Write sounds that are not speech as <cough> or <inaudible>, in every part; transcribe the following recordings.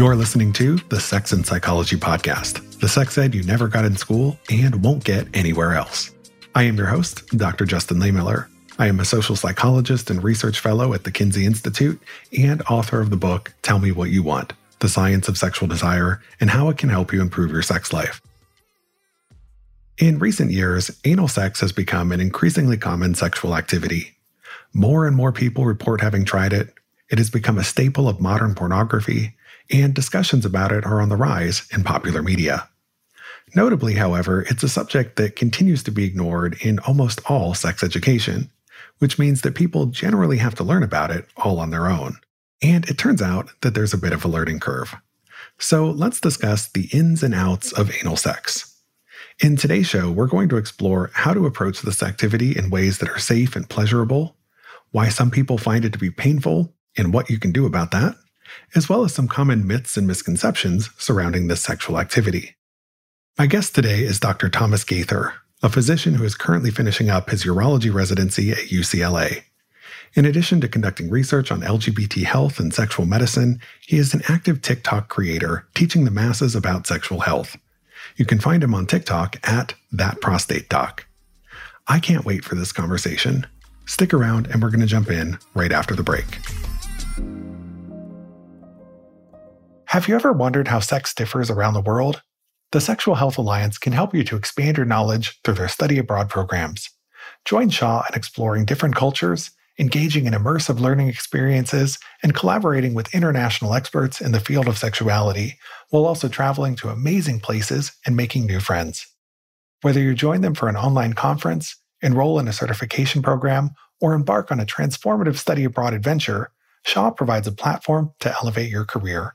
You're listening to the Sex and Psychology Podcast, the sex ed you never got in school and won't get anywhere else. I am your host, Dr. Justin Lehmiller. I am a social psychologist and research fellow at the Kinsey Institute and author of the book Tell Me What You Want The Science of Sexual Desire and How It Can Help You Improve Your Sex Life. In recent years, anal sex has become an increasingly common sexual activity. More and more people report having tried it. It has become a staple of modern pornography, and discussions about it are on the rise in popular media. Notably, however, it's a subject that continues to be ignored in almost all sex education, which means that people generally have to learn about it all on their own. And it turns out that there's a bit of a learning curve. So let's discuss the ins and outs of anal sex. In today's show, we're going to explore how to approach this activity in ways that are safe and pleasurable, why some people find it to be painful, and what you can do about that, as well as some common myths and misconceptions surrounding this sexual activity. My guest today is Dr. Thomas Gaither, a physician who is currently finishing up his urology residency at UCLA. In addition to conducting research on LGBT health and sexual medicine, he is an active TikTok creator teaching the masses about sexual health. You can find him on TikTok at That Prostate Doc. I can't wait for this conversation. Stick around and we're going to jump in right after the break. Have you ever wondered how sex differs around the world? The Sexual Health Alliance can help you to expand your knowledge through their study abroad programs. Join SHA in exploring different cultures, engaging in immersive learning experiences, and collaborating with international experts in the field of sexuality, while also traveling to amazing places and making new friends. Whether you join them for an online conference, enroll in a certification program, or embark on a transformative study abroad adventure, SHA provides a platform to elevate your career.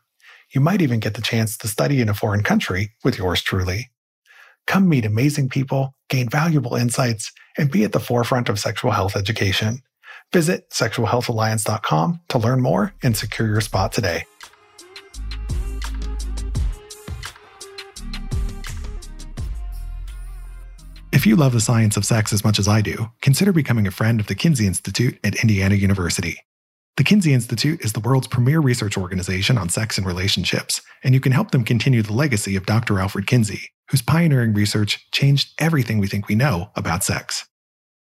You might even get the chance to study in a foreign country with yours truly. Come meet amazing people, gain valuable insights, and be at the forefront of sexual health education. Visit sexualhealthalliance.com to learn more and secure your spot today. If you love the science of sex as much as I do, consider becoming a friend of the Kinsey Institute at Indiana University. The Kinsey Institute is the world's premier research organization on sex and relationships, and you can help them continue the legacy of Dr. Alfred Kinsey, whose pioneering research changed everything we think we know about sex.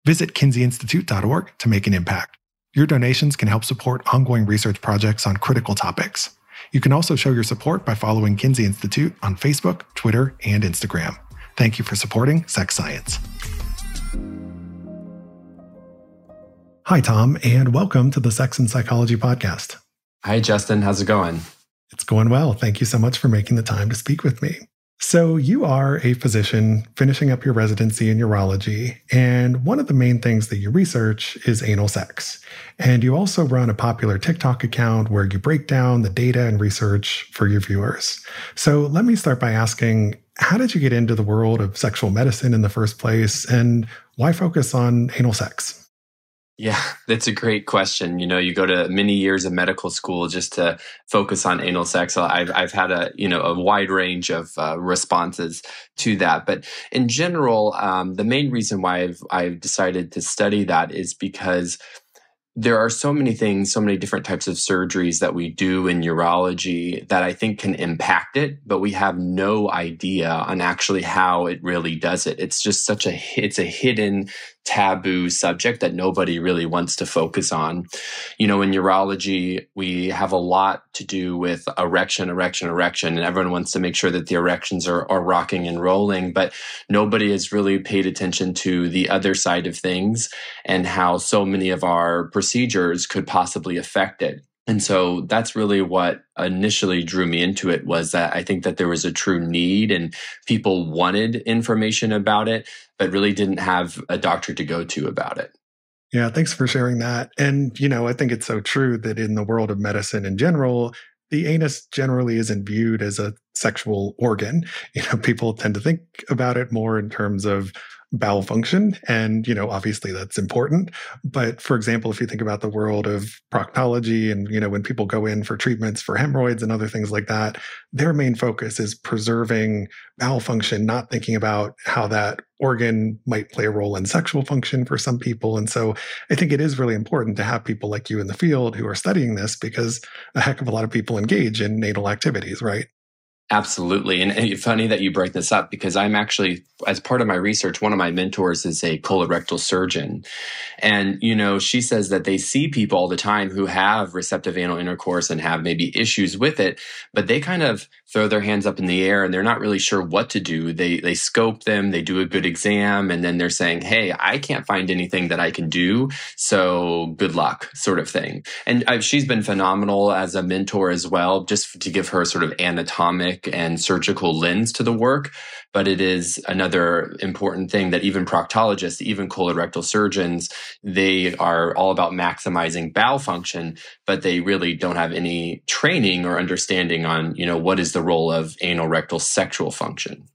Visit kinseyinstitute.org to make an impact. Your donations can help support ongoing research projects on critical topics. You can also show your support by following Kinsey Institute on Facebook, Twitter, and Instagram. Thank you for supporting Sex Science. Hi, Tom, and welcome to the Sex and Psychology Podcast. Hi, Justin. How's it going? It's going well. Thank you so much for making the time to speak with me. So, you are a physician finishing up your residency in urology, and one of the main things that you research is anal sex. And you also run a popular TikTok account where you break down the data and research for your viewers. So, let me start by asking how did you get into the world of sexual medicine in the first place, and why focus on anal sex? Yeah, <laughs> that's a great question. You know, you go to many years of medical school just to focus on anal sex. I've I've had a you know a wide range of uh, responses to that, but in general, um, the main reason why I've I've decided to study that is because there are so many things, so many different types of surgeries that we do in urology that I think can impact it, but we have no idea on actually how it really does it. It's just such a it's a hidden taboo subject that nobody really wants to focus on. You know, in urology, we have a lot to do with erection, erection, erection, and everyone wants to make sure that the erections are, are rocking and rolling, but nobody has really paid attention to the other side of things and how so many of our procedures could possibly affect it. And so that's really what initially drew me into it was that I think that there was a true need and people wanted information about it, but really didn't have a doctor to go to about it. Yeah, thanks for sharing that. And, you know, I think it's so true that in the world of medicine in general, the anus generally isn't viewed as a sexual organ. <laughs> You know, people tend to think about it more in terms of bowel function. And, you know, obviously that's important. But for example, if you think about the world of proctology and, you know, when people go in for treatments for hemorrhoids and other things like that, their main focus is preserving bowel function, not thinking about how that organ might play a role in sexual function for some people. And so I think it is really important to have people like you in the field who are studying this because a heck of a lot of people engage in natal activities, right? Absolutely. And, and, funny that you break this up because I'm actually, as part of my research, one of my mentors is a colorectal surgeon. And, you know, she says that they see people all the time who have receptive anal intercourse and have maybe issues with it, but they kind of throw their hands up in the air and they're not really sure what to do. They, they scope them, they do a good exam, and then they're saying, Hey, I can't find anything that I can do. So good luck, sort of thing. And I've, she's been phenomenal as a mentor as well, just to give her sort of anatomic and surgical lens to the work. But it is another important thing that even proctologists, even colorectal surgeons, they are all about maximizing bowel function, but they really don't have any training or understanding on, you know, what is the role of anorectal sexual function.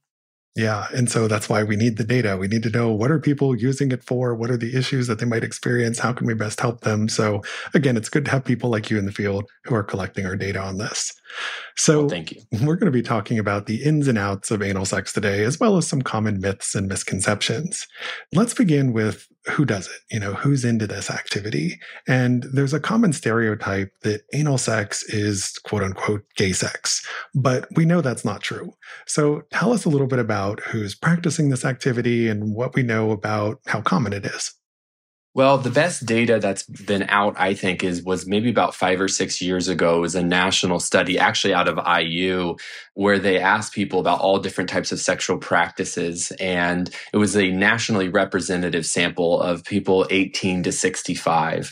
Yeah. And so that's why we need the data. We need to know what are people using it for? What are the issues that they might experience? How can we best help them? So again, it's good to have people like you in the field who are collecting our data on this. So well, thank you. We're going to be talking about the ins and outs of anal sex today, as well as some common myths and misconceptions. Let's begin with who does it? You know, who's into this activity? And there's a common stereotype that anal sex is quote unquote gay sex, but we know that's not true. So tell us a little bit about who's practicing this activity and what we know about how common it is. Well, the best data that's been out, I think, is was maybe about five or six years ago. It was a national study, actually out of IU, where they asked people about all different types of sexual practices, and it was a nationally representative sample of people 18 to 65.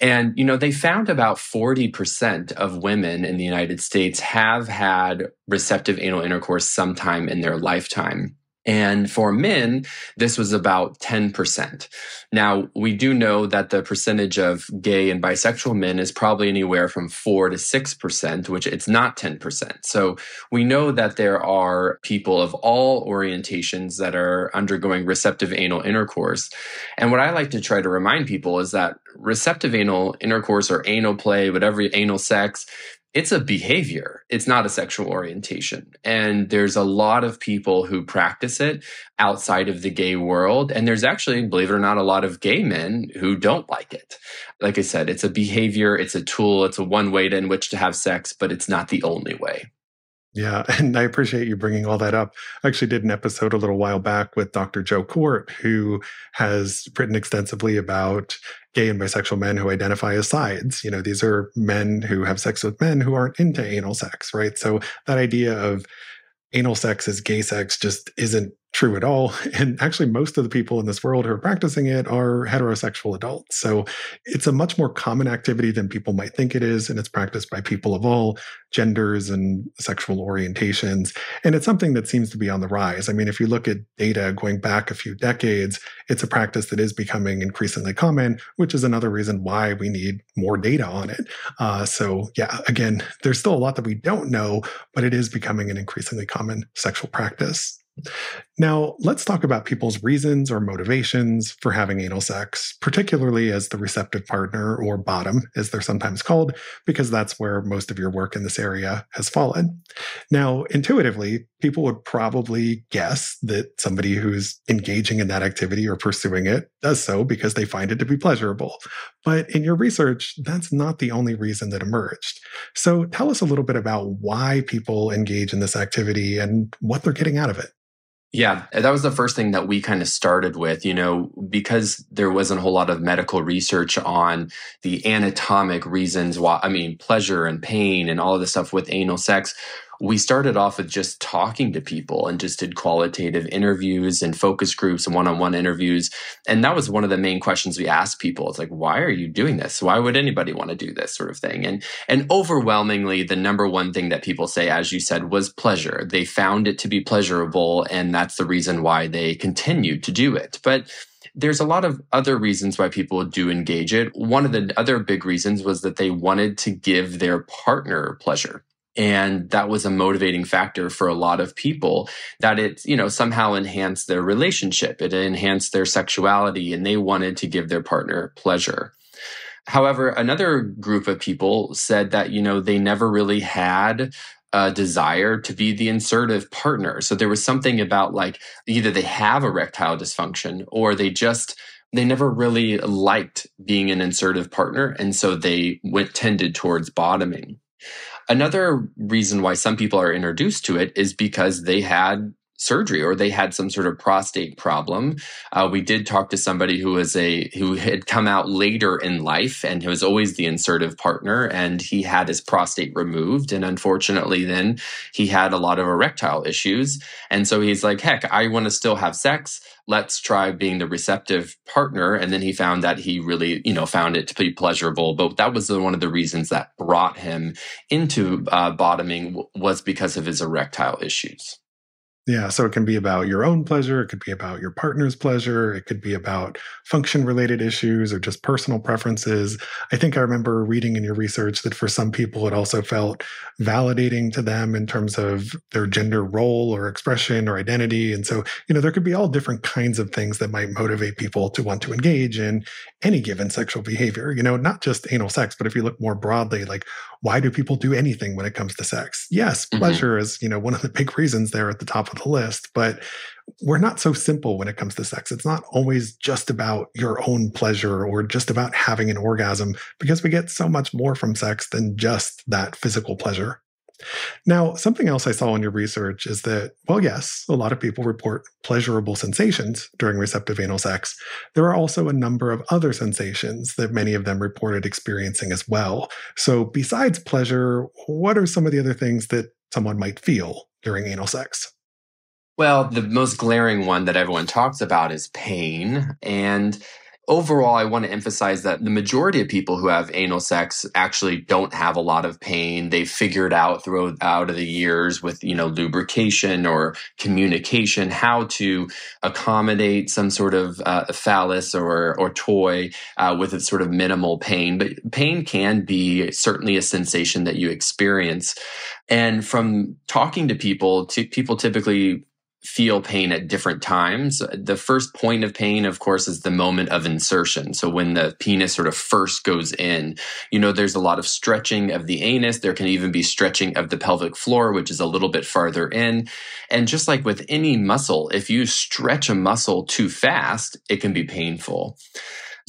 And you know, they found about 40% of women in the United States have had receptive anal intercourse sometime in their lifetime. And for men, this was about 10%. Now, we do know that the percentage of gay and bisexual men is probably anywhere from 4 to 6%, which it's not 10%. So we know that there are people of all orientations that are undergoing receptive anal intercourse. And what I like to try to remind people is that receptive anal intercourse or anal play, whatever anal sex, it's a behavior. It's not a sexual orientation. And there's a lot of people who practice it outside of the gay world. And there's actually, believe it or not, a lot of gay men who don't like it. Like I said, it's a behavior, it's a tool, it's a one way in which to have sex, but it's not the only way. Yeah, and I appreciate you bringing all that up. I actually did an episode a little while back with Dr. Joe Kort, who has written extensively about gay and bisexual men who identify as sides. You know, these are men who have sex with men who aren't into anal sex, right? So that idea of anal sex as gay sex just isn't true at all. <laughs> And actually, most of the people in this world who are practicing it are heterosexual adults. So it's a much more common activity than people might think it is. And it's practiced by people of all genders and sexual orientations. And it's something that seems to be on the rise. I mean, if you look at data going back a few decades, it's a practice that is becoming increasingly common, which is another reason why we need more data on it. Uh, so, yeah, again, there's still a lot that we don't know, but it is becoming an increasingly common sexual practice. Now, let's talk about people's reasons or motivations for having anal sex, particularly as the receptive partner or bottom, as they're sometimes called, because that's where most of your work in this area has fallen. Now, intuitively, people would probably guess that somebody who's engaging in that activity or pursuing it does so because they find it to be pleasurable. But in your research, that's not the only reason that emerged. So tell us a little bit about why people engage in this activity and what they're getting out of it. Yeah, that was the first thing that we kind of started with, you know, because there wasn't a whole lot of medical research on the anatomic reasons why, I mean, pleasure and pain and all of this stuff with anal sex we started off with just talking to people and just did qualitative interviews and focus groups and one-on-one interviews. And that was one of the main questions we asked people. It's like why are you doing this? Why would anybody want to do this? sort of thing. And and overwhelmingly the number one thing that people say as you said was pleasure. They found it to be pleasurable and that's the reason why they continued to do it. But there's a lot of other reasons why people do engage it. One of the other big reasons was that they wanted to give their partner pleasure and that was a motivating factor for a lot of people that it you know somehow enhanced their relationship it enhanced their sexuality and they wanted to give their partner pleasure. However another group of people said that you know they never really had a desire to be the insertive partner. So there was something about like either they have erectile dysfunction or they just they never really liked being an insertive partner and so they went tended towards bottoming Another reason why some people are introduced to it is because they had surgery or they had some sort of prostate problem. Uh, we did talk to somebody who was a who had come out later in life and who was always the insertive partner, and he had his prostate removed, and unfortunately, then he had a lot of erectile issues, and so he's like, "Heck, I want to still have sex." let's try being the receptive partner and then he found that he really you know found it to be pleasurable but that was one of the reasons that brought him into uh, bottoming was because of his erectile issues yeah. So it can be about your own pleasure. It could be about your partner's pleasure. It could be about function related issues or just personal preferences. I think I remember reading in your research that for some people, it also felt validating to them in terms of their gender role or expression or identity. And so, you know, there could be all different kinds of things that might motivate people to want to engage in any given sexual behavior, you know, not just anal sex, but if you look more broadly, like why do people do anything when it comes to sex? Yes, mm-hmm. pleasure mm-hmm. is, you know, one of the big reasons there at the top of the list, but we're not so simple when it comes to sex. It's not always just about your own pleasure or just about having an orgasm because we get so much more from sex than just that physical pleasure. Now, something else I saw in your research is that, well, yes, a lot of people report pleasurable sensations during receptive anal sex. There are also a number of other sensations that many of them reported experiencing as well. So, besides pleasure, what are some of the other things that someone might feel during anal sex? Well, the most glaring one that everyone talks about is pain. And overall, I want to emphasize that the majority of people who have anal sex actually don't have a lot of pain. They've figured out throughout the years with, you know, lubrication or communication how to accommodate some sort of uh, phallus or, or toy uh, with a sort of minimal pain. But pain can be certainly a sensation that you experience. And from talking to people, to people typically feel pain at different times. The first point of pain, of course, is the moment of insertion. So when the penis sort of first goes in, you know, there's a lot of stretching of the anus. There can even be stretching of the pelvic floor, which is a little bit farther in. And just like with any muscle, if you stretch a muscle too fast, it can be painful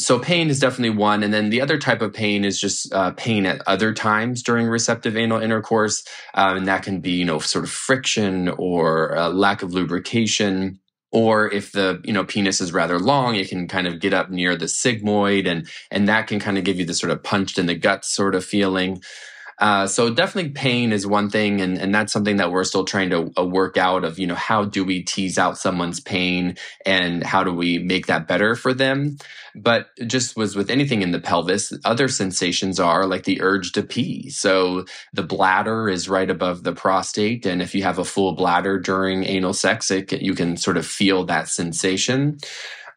so pain is definitely one and then the other type of pain is just uh, pain at other times during receptive anal intercourse um, and that can be you know sort of friction or uh, lack of lubrication or if the you know penis is rather long it can kind of get up near the sigmoid and and that can kind of give you the sort of punched in the gut sort of feeling uh, so definitely pain is one thing, and, and that's something that we're still trying to uh, work out of, you know, how do we tease out someone's pain and how do we make that better for them? But just was with anything in the pelvis, other sensations are like the urge to pee. So the bladder is right above the prostate. And if you have a full bladder during anal sex, it, you can sort of feel that sensation.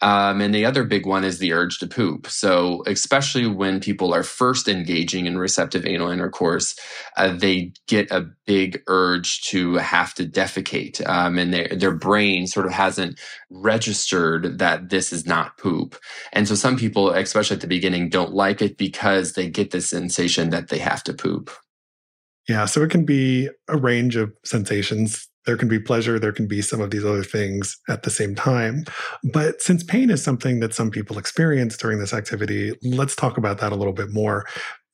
Um, and the other big one is the urge to poop. So, especially when people are first engaging in receptive anal intercourse, uh, they get a big urge to have to defecate. Um, and their, their brain sort of hasn't registered that this is not poop. And so, some people, especially at the beginning, don't like it because they get the sensation that they have to poop. Yeah, so it can be a range of sensations there can be pleasure, there can be some of these other things at the same time. But since pain is something that some people experience during this activity, let's talk about that a little bit more.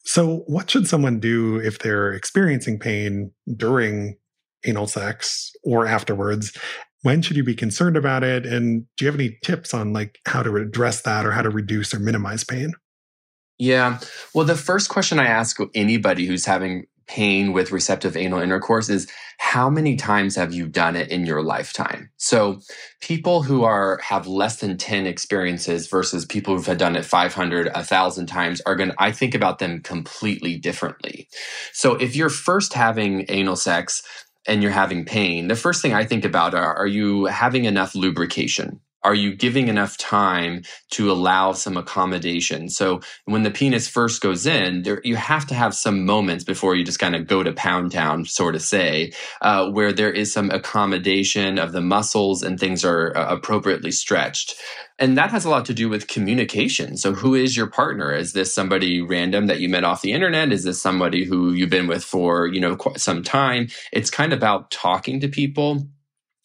So, what should someone do if they're experiencing pain during anal sex or afterwards? When should you be concerned about it? And do you have any tips on like how to address that or how to reduce or minimize pain? Yeah. Well, the first question I ask anybody who's having pain with receptive anal intercourse is how many times have you done it in your lifetime? So people who are have less than 10 experiences versus people who've done it 500, 1000 times are going to I think about them completely differently. So if you're first having anal sex and you're having pain, the first thing I think about are are you having enough lubrication? Are you giving enough time to allow some accommodation? So when the penis first goes in, there, you have to have some moments before you just kind of go to pound town, sort of say, uh, where there is some accommodation of the muscles and things are uh, appropriately stretched. And that has a lot to do with communication. So who is your partner? Is this somebody random that you met off the internet? Is this somebody who you've been with for, you know, quite some time? It's kind of about talking to people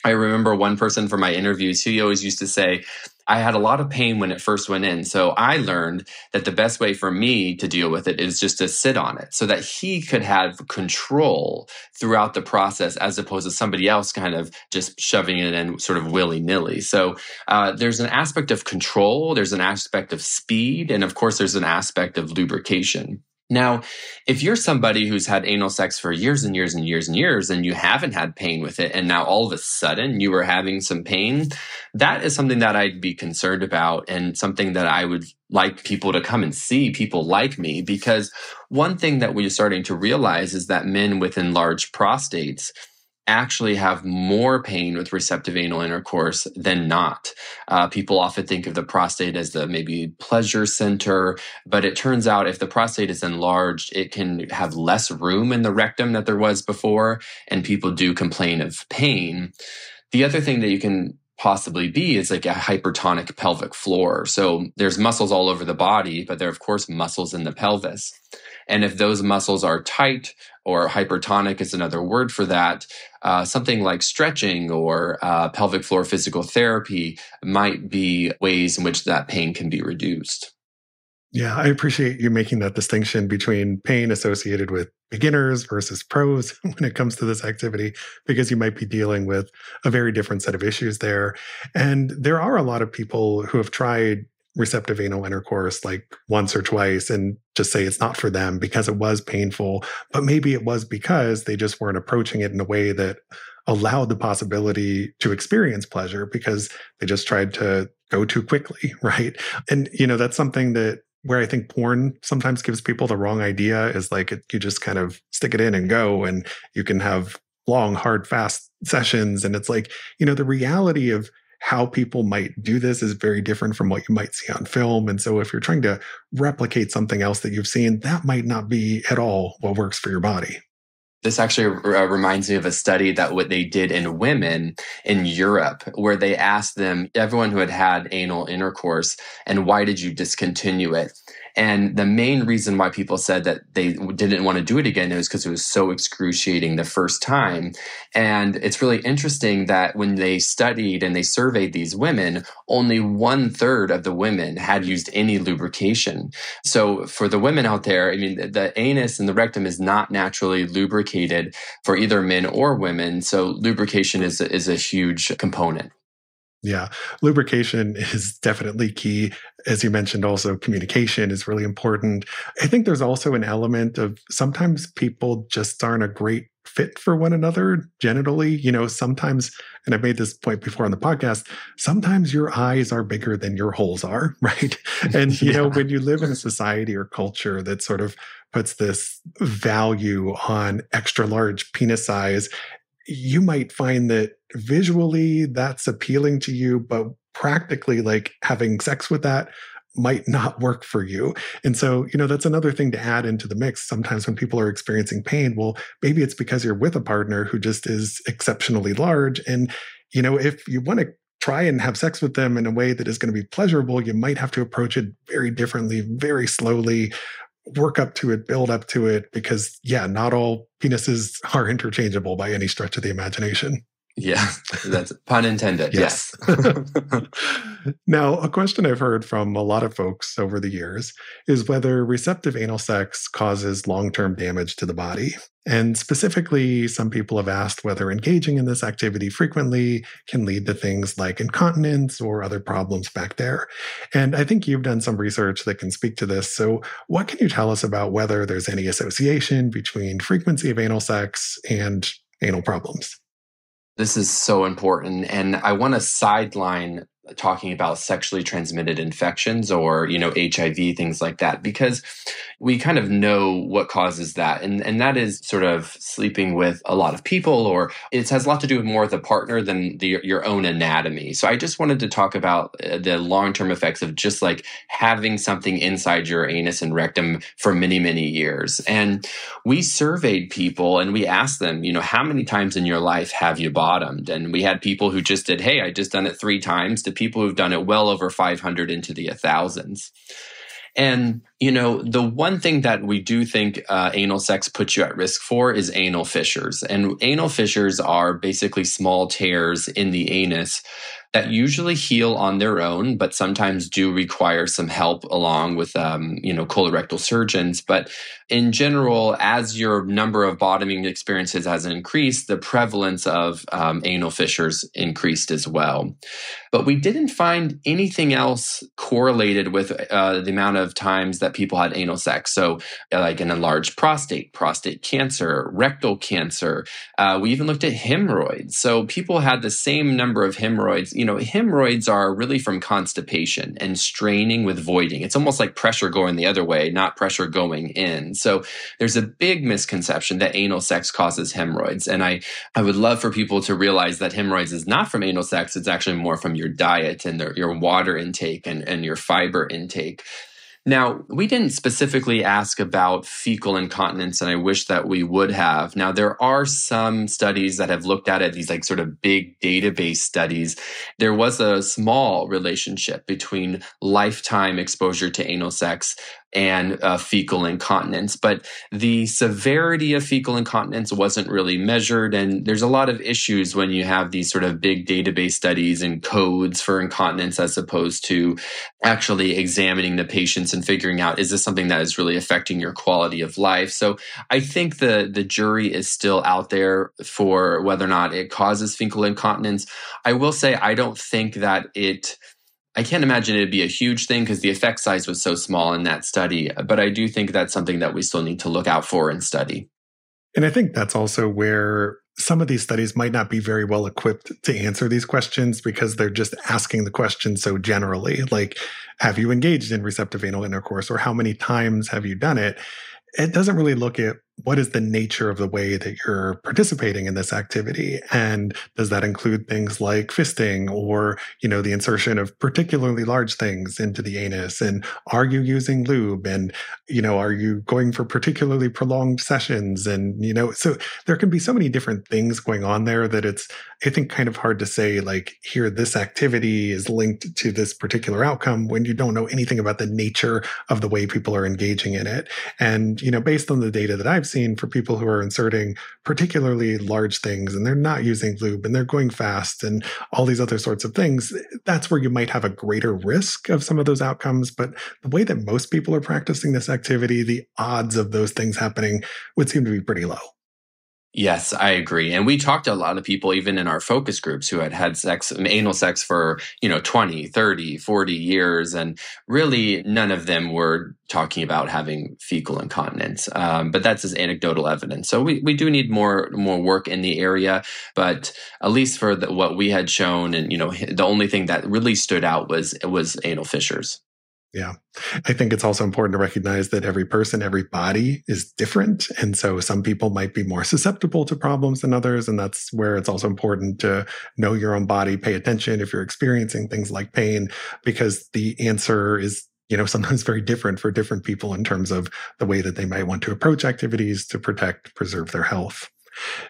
I remember one person from my interviews, who always used to say, I had a lot of pain when it first went in. So I learned that the best way for me to deal with it is just to sit on it so that he could have control throughout the process as opposed to somebody else kind of just shoving it in sort of willy nilly. So uh, there's an aspect of control, there's an aspect of speed, and of course, there's an aspect of lubrication. Now, if you're somebody who's had anal sex for years and years and years and years and you haven't had pain with it, and now all of a sudden you are having some pain, that is something that I'd be concerned about and something that I would like people to come and see people like me. Because one thing that we're starting to realize is that men with enlarged prostates, actually have more pain with receptive anal intercourse than not. Uh, people often think of the prostate as the maybe pleasure center, but it turns out if the prostate is enlarged, it can have less room in the rectum that there was before, and people do complain of pain. The other thing that you can possibly be is like a hypertonic pelvic floor. So there's muscles all over the body, but there are of course muscles in the pelvis. And if those muscles are tight or hypertonic is another word for that, uh, something like stretching or uh, pelvic floor physical therapy might be ways in which that pain can be reduced. Yeah, I appreciate you making that distinction between pain associated with beginners versus pros <laughs> when it comes to this activity, because you might be dealing with a very different set of issues there. And there are a lot of people who have tried receptive anal intercourse like once or twice and just say it's not for them because it was painful. But maybe it was because they just weren't approaching it in a way that allowed the possibility to experience pleasure because they just tried to go too quickly. <laughs> Right. And, you know, that's something that where I think porn sometimes gives people the wrong idea is like it, you just kind of stick it in and go and you can have long, hard, fast sessions. And it's like, you know, the reality of how people might do this is very different from what you might see on film. And so if you're trying to replicate something else that you've seen, that might not be at all what works for your body. This actually uh, reminds me of a study that what they did in women in Europe, where they asked them, everyone who had had anal intercourse, and why did you discontinue it? And the main reason why people said that they didn't want to do it again is because it was so excruciating the first time. And it's really interesting that when they studied and they surveyed these women, only one third of the women had used any lubrication. So for the women out there, I mean, the, anus and the rectum is not naturally lubricated for either men or women. So lubrication is, is a huge component. Yeah, lubrication <laughs> is definitely key. As you mentioned, also communication is really important. I think there's also an element of sometimes people just aren't a great fit for one another genitally. You know, sometimes, and I've made this point before on the podcast, sometimes your eyes are bigger than your holes are, <laughs> right? <laughs> And, you yeah. know, when you live in a society or culture that sort of puts this value on extra large penis size, you might find that visually that's appealing to you, but practically, like having sex with that might not work for you. And so, you know, that's another thing to add into the mix. Sometimes when people are experiencing pain, well, maybe it's because you're with a partner who just is exceptionally large. And, you know, if you want to try and have sex with them in a way that is going to be pleasurable, you might have to approach it very differently, very slowly, work up to it, build up to it, because yeah, not all penises are interchangeable by any stretch of the imagination. Yeah, <laughs> that's pun intended. yes. yes. <laughs> now, a question I've heard from a lot of folks over the years is whether receptive anal sex causes long term damage to the body. And specifically, some people have asked whether engaging in this activity frequently can lead to things like incontinence or other problems back there. And I think you've done some research that can speak to this. So, what can you tell us about whether there's any association between frequency of anal sex and anal problems? This is so important. And I want to sideline talking about sexually transmitted infections or, you know, HIV, things like that, because we kind of know what causes that. And, and that is sort of sleeping with a lot of people, or it has a lot to do with more a partner than the, your own anatomy. So I just wanted to talk about uh, the long term effects of just like having something inside your anus and rectum for many, many years. And we surveyed people and we asked them, you know, how many times in your life have you bottomed? And we had people who just did, hey, I just done it three times people who've done it well over 500 into the thousands. And, you know, the one thing that we do think uh, anal sex puts you at risk for is anal fissures. And anal fissures are basically small tears in the anus that usually heal on their own, but sometimes do require some help along with, um, you know, colorectal surgeons. But in general, as your number of bottoming experiences has increased, the prevalence of um, anal fissures increased as well. But we didn't find anything else correlated with uh, the amount of times that people had anal sex. So, uh, like an enlarged prostate, prostate cancer, rectal cancer. Uh, we even looked at hemorrhoids. So, people had the same number of hemorrhoids. You know, hemorrhoids are really from constipation and straining with voiding. It's almost like pressure going the other way, not pressure going in. So, there's a big misconception that anal sex causes hemorrhoids. And I, I would love for people to realize that hemorrhoids is not from anal sex, it's actually more from your diet and the, your water intake and, and your fiber intake. Now, we didn't specifically ask about fecal incontinence, and I wish that we would have. Now, there are some studies that have looked at it, these like sort of big database studies. There was a small relationship between lifetime exposure to anal sex and uh, fecal incontinence. But the severity of fecal incontinence wasn't really measured. And there's a lot of issues when you have these sort of big database studies and codes for incontinence as opposed to actually examining the patients and figuring out is this something that is really affecting your quality of life. So I think the, the jury is still out there for whether or not it causes fecal incontinence. I will say, I don't think that it I can't imagine it'd be a huge thing because the effect size was so small in that study. But I do think that's something that we still need to look out for and study. And I think that's also where some of these studies might not be very well equipped to answer these questions because they're just asking the question so generally, like, have you engaged in receptive anal intercourse or how many times have you done it? It doesn't really look at what is the nature of the way that you're participating in this activity? And does that include things like fisting or you know the insertion of particularly large things into the anus? And are you using lube? And you know are you going for particularly prolonged sessions? And you know so there can be so many different things going on there that it's i think kind of hard to say like here this activity is linked to this particular outcome when you don't know anything about the nature of the way people are engaging in it. And you know based on the data that i've I've seen for people who are inserting particularly large things and they're not using lube and they're going fast and all these other sorts of things, that's where you might have a greater risk of some of those outcomes. But the way that most people are practicing this activity, the odds of those things happening would seem to be pretty low. Yes, I agree. And we talked to a lot of people, even in our focus groups, who had had sex, anal sex for, you know, 20, 30, 40 years. And really, none of them were talking about having fecal incontinence. Um, but that's just anecdotal evidence. So we, we do need more, more work in the area. But at least for the, what we had shown, and, you know, the only thing that really stood out was, was anal fissures. Yeah. I think it's also important to recognize that every person, every body is different. And so some people might be more susceptible to problems than others. And that's where it's also important to know your own body, pay attention if you're experiencing things like pain, because the answer is you know <laughs> sometimes very different for different people in terms of the way that they might want to approach activities to protect preserve their health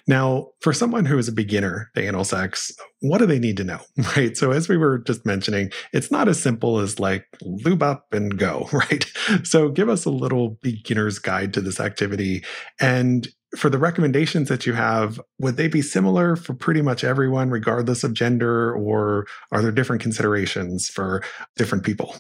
now, for someone who is a beginner to anal sex, what do they need to know? <laughs> Right. So, as we were just mentioning, it's not as simple as like lube up and go, <laughs> right? So, give us a little beginner's guide to this activity. And for the recommendations that you have, would they be similar for pretty much everyone, regardless of gender, or are there different considerations for different people?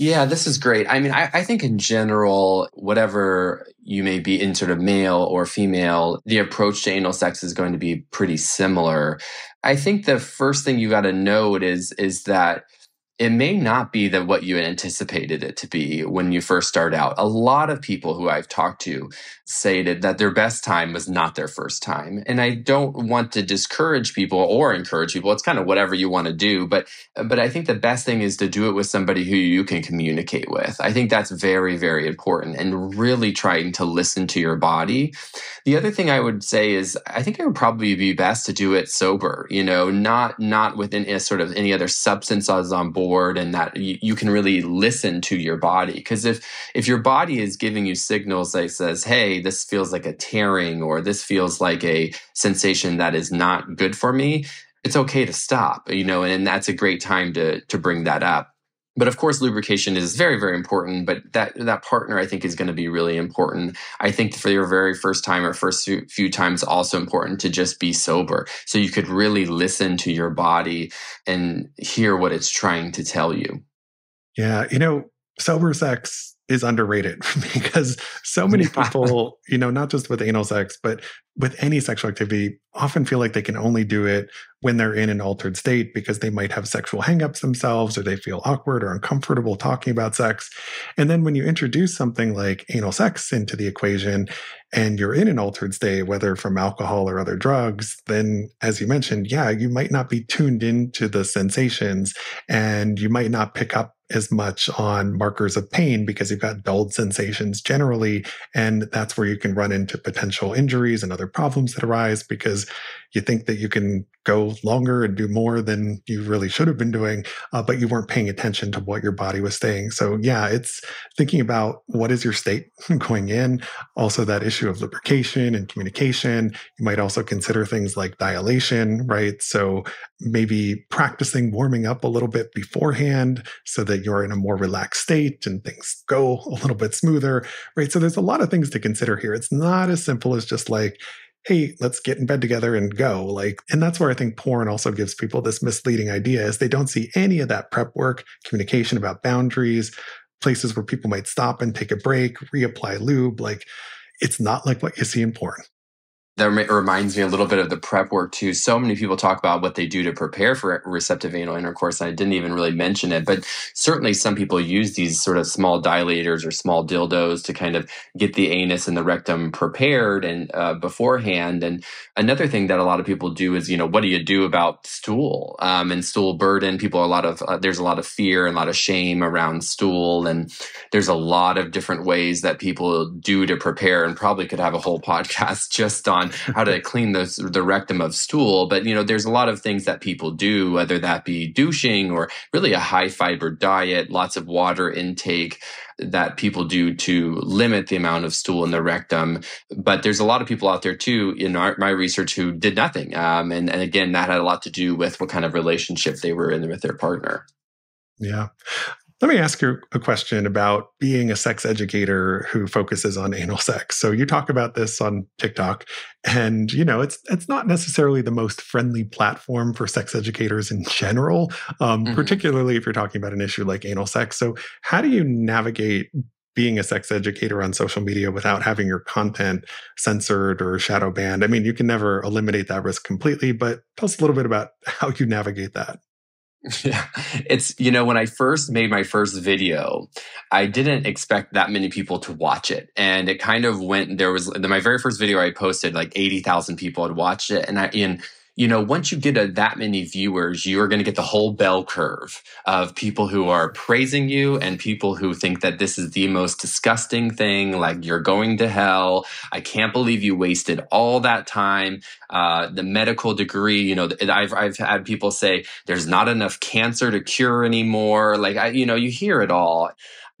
Yeah, this is great. I mean, I, I, think in general, whatever you may be in sort of male or female, the approach to anal sex is going to be pretty similar. I think the first thing you got to note is is that it may not be that what you anticipated it to be when you first start out. A lot of people who I've talked to say that, that their best time was not their first time. And I don't want to discourage people or encourage people. It's kind of whatever you want to do. But, but I think the best thing is to do it with somebody who you can communicate with. I think that's very, very important and really trying to listen to your body. The other thing I would say is I think it would probably be best to do it sober, you know, not, not within a sort of any other substances on board and that you, you can really listen to your body. Because if, if your body is giving you signals that says, Hey, this feels like a tearing or this feels like a sensation that is not good for me, it's okay to stop, you know, and, and that's a great time to, to bring that up but of course lubrication is very very important but that that partner i think is going to be really important. I think for your very first time or first few times also important to just be sober. So you could really listen to your body and hear what it's trying to tell you. Yeah you know sober sex is underrated <laughs> because so many people, you know, not just with anal sex, but with any sexual activity, often feel like they can only do it when they're in an altered state because they might have sexual hangups themselves or they feel awkward or uncomfortable talking about sex. And then when you introduce something like anal sex into the equation and you're in an altered state, whether from alcohol or other drugs, then as you mentioned, yeah, you might not be tuned into the sensations and you might not pick up as much on markers of pain because you've got dulled sensations generally. And that's where you can run into potential injuries and other problems that arise because you think that you can go longer and do more than you really should have been doing, uh, but you weren't paying attention to what your body was saying. So, yeah, it's thinking about what is your state <laughs> going in. Also, that issue of lubrication and communication. You might also consider things like dilation, right? So, maybe practicing warming up a little bit beforehand so that you're in a more relaxed state and things go <laughs> a little bit smoother, right? So, there's a lot of things to consider here. It's not as simple as just like, hey, let's get in bed together and go. Like, and that's where I think porn also gives people this misleading idea is they don't see any of that prep work, communication about boundaries, places where people might stop and take a break, reapply lube. Like, it's not like what you see in porn that reminds me a little bit of the prep work too. So many people talk about what they do to prepare for receptive anal intercourse. And I didn't even really mention it, but certainly some people use these sort of small dilators or small dildos to kind of get the anus and the rectum prepared and uh, beforehand. And another thing that a lot of people do is, you know, what do you do about stool um, and stool burden? People, a lot of uh, there's a lot of fear and a lot of shame around stool, and there's a lot of different ways that people do to prepare, and probably could have a whole <laughs> podcast just on <laughs> how to clean the, the rectum of stool. But, you know, there's a lot of things that people do, whether that be douching or really a high fiber diet, lots of water intake that people do to limit the amount of stool in the rectum. But there's a lot of people out there too in our, my research who did nothing. Um, and, and again, that had a lot to do with what kind of relationship they were in with their partner. Yeah. Let me ask you a question about being a sex educator who focuses on anal sex. So you talk about this on TikTok and you know it's it's not necessarily the most friendly platform for sex educators in general, um, mm-hmm. particularly if you're talking about an issue like anal sex. So how do you navigate being a sex educator on social media without having your content censored or shadow banned? I mean, you can never eliminate that risk completely, but tell us a little bit about how you navigate that. <laughs> Yeah. It's, you know, when I first made my first video, I didn't expect that many people to watch it. And it kind of went, there was my very first video I posted, like 80,000 people had watched it. And I, and you know, once you get a, that many viewers, you are going to get the whole bell curve of people who are praising you and people who think that this is the most disgusting thing. Like you're going to hell. I can't believe you wasted all that time. Uh, the medical degree, you know, I've, I've had people say there's not enough cancer to cure anymore. Like I, you know, you hear it all.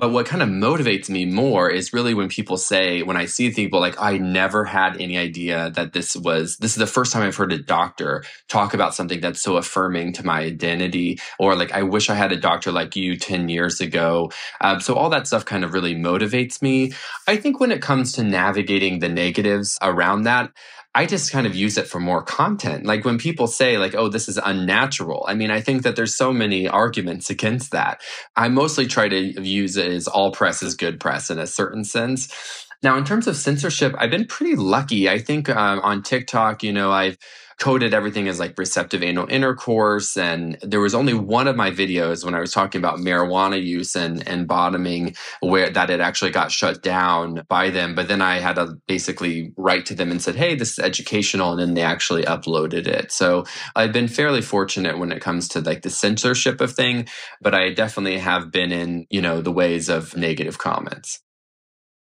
But what kind of motivates me more is really when people say, when I see people like, I never had any idea that this was, this is the first time I've heard a doctor talk about something that's so affirming to my identity. Or like, I wish I had a doctor like you 10 years ago. Um, so all that stuff kind of really motivates me. I think when it comes to navigating the negatives around that, I just kind of use it for more content. Like when people say like, oh, this is unnatural. I mean, I think that there's so many arguments against that. I mostly try to use it as all press is good press in a certain sense. Now, in terms of censorship, I've been pretty lucky. I think um, on TikTok, you know, I've coded everything as like receptive anal intercourse. And there was only one of my videos when I was talking about marijuana use and, and bottoming where that it actually got shut down by them. But then I had to basically write to them and said, Hey, this is educational. And then they actually uploaded it. So I've been fairly fortunate when it comes to like the censorship of thing, but I definitely have been in, you know, the ways of negative comments.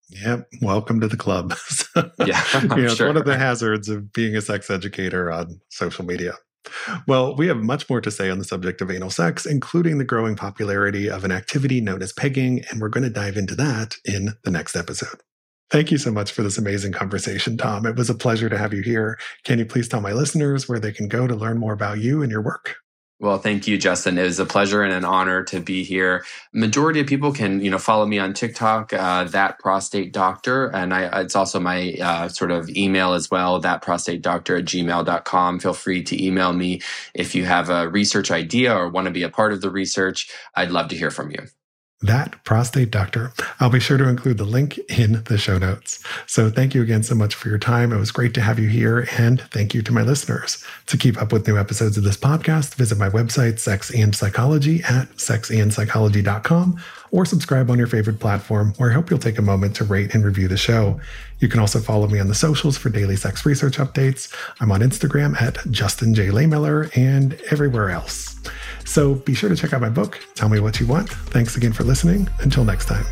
Yep. Welcome to the club. <laughs> yeah. you <laughs> know, it's one of the hazards of being a sex educator on social media. Well, we have much more to say on the subject of anal sex, including the growing popularity of an activity known as pegging, and we're going to dive into that in the next episode. Thank you so much for this amazing conversation, Tom. It was a pleasure to have you here. Can you please tell my listeners where they can go to learn more about you and your work? Well, thank you, Justin. It was a pleasure and an honor to be here. Majority of people can, you know, follow me on TikTok, uh, that prostate doctor. And I, it's also my uh, sort of email as well, that prostate doctor at gmail.com. Feel free to email me if you have a research idea or want to be a part of the research. I'd love to hear from you that prostate doctor. I'll be sure to include the link in the show notes. So thank you again so much for your time. It was great to have you here. And thank you to my listeners. To keep up with new episodes of this podcast, visit my website, Sex and Psychology at sexandpsychology.com or subscribe on your favorite platform where I hope you'll take a moment to rate and review the show. You can also follow me on the socials for daily sex research updates. I'm on Instagram at Justin J. Lehmiller and everywhere else. So be sure to check out my book. Tell me what you want. Thanks again for listening. Until next time.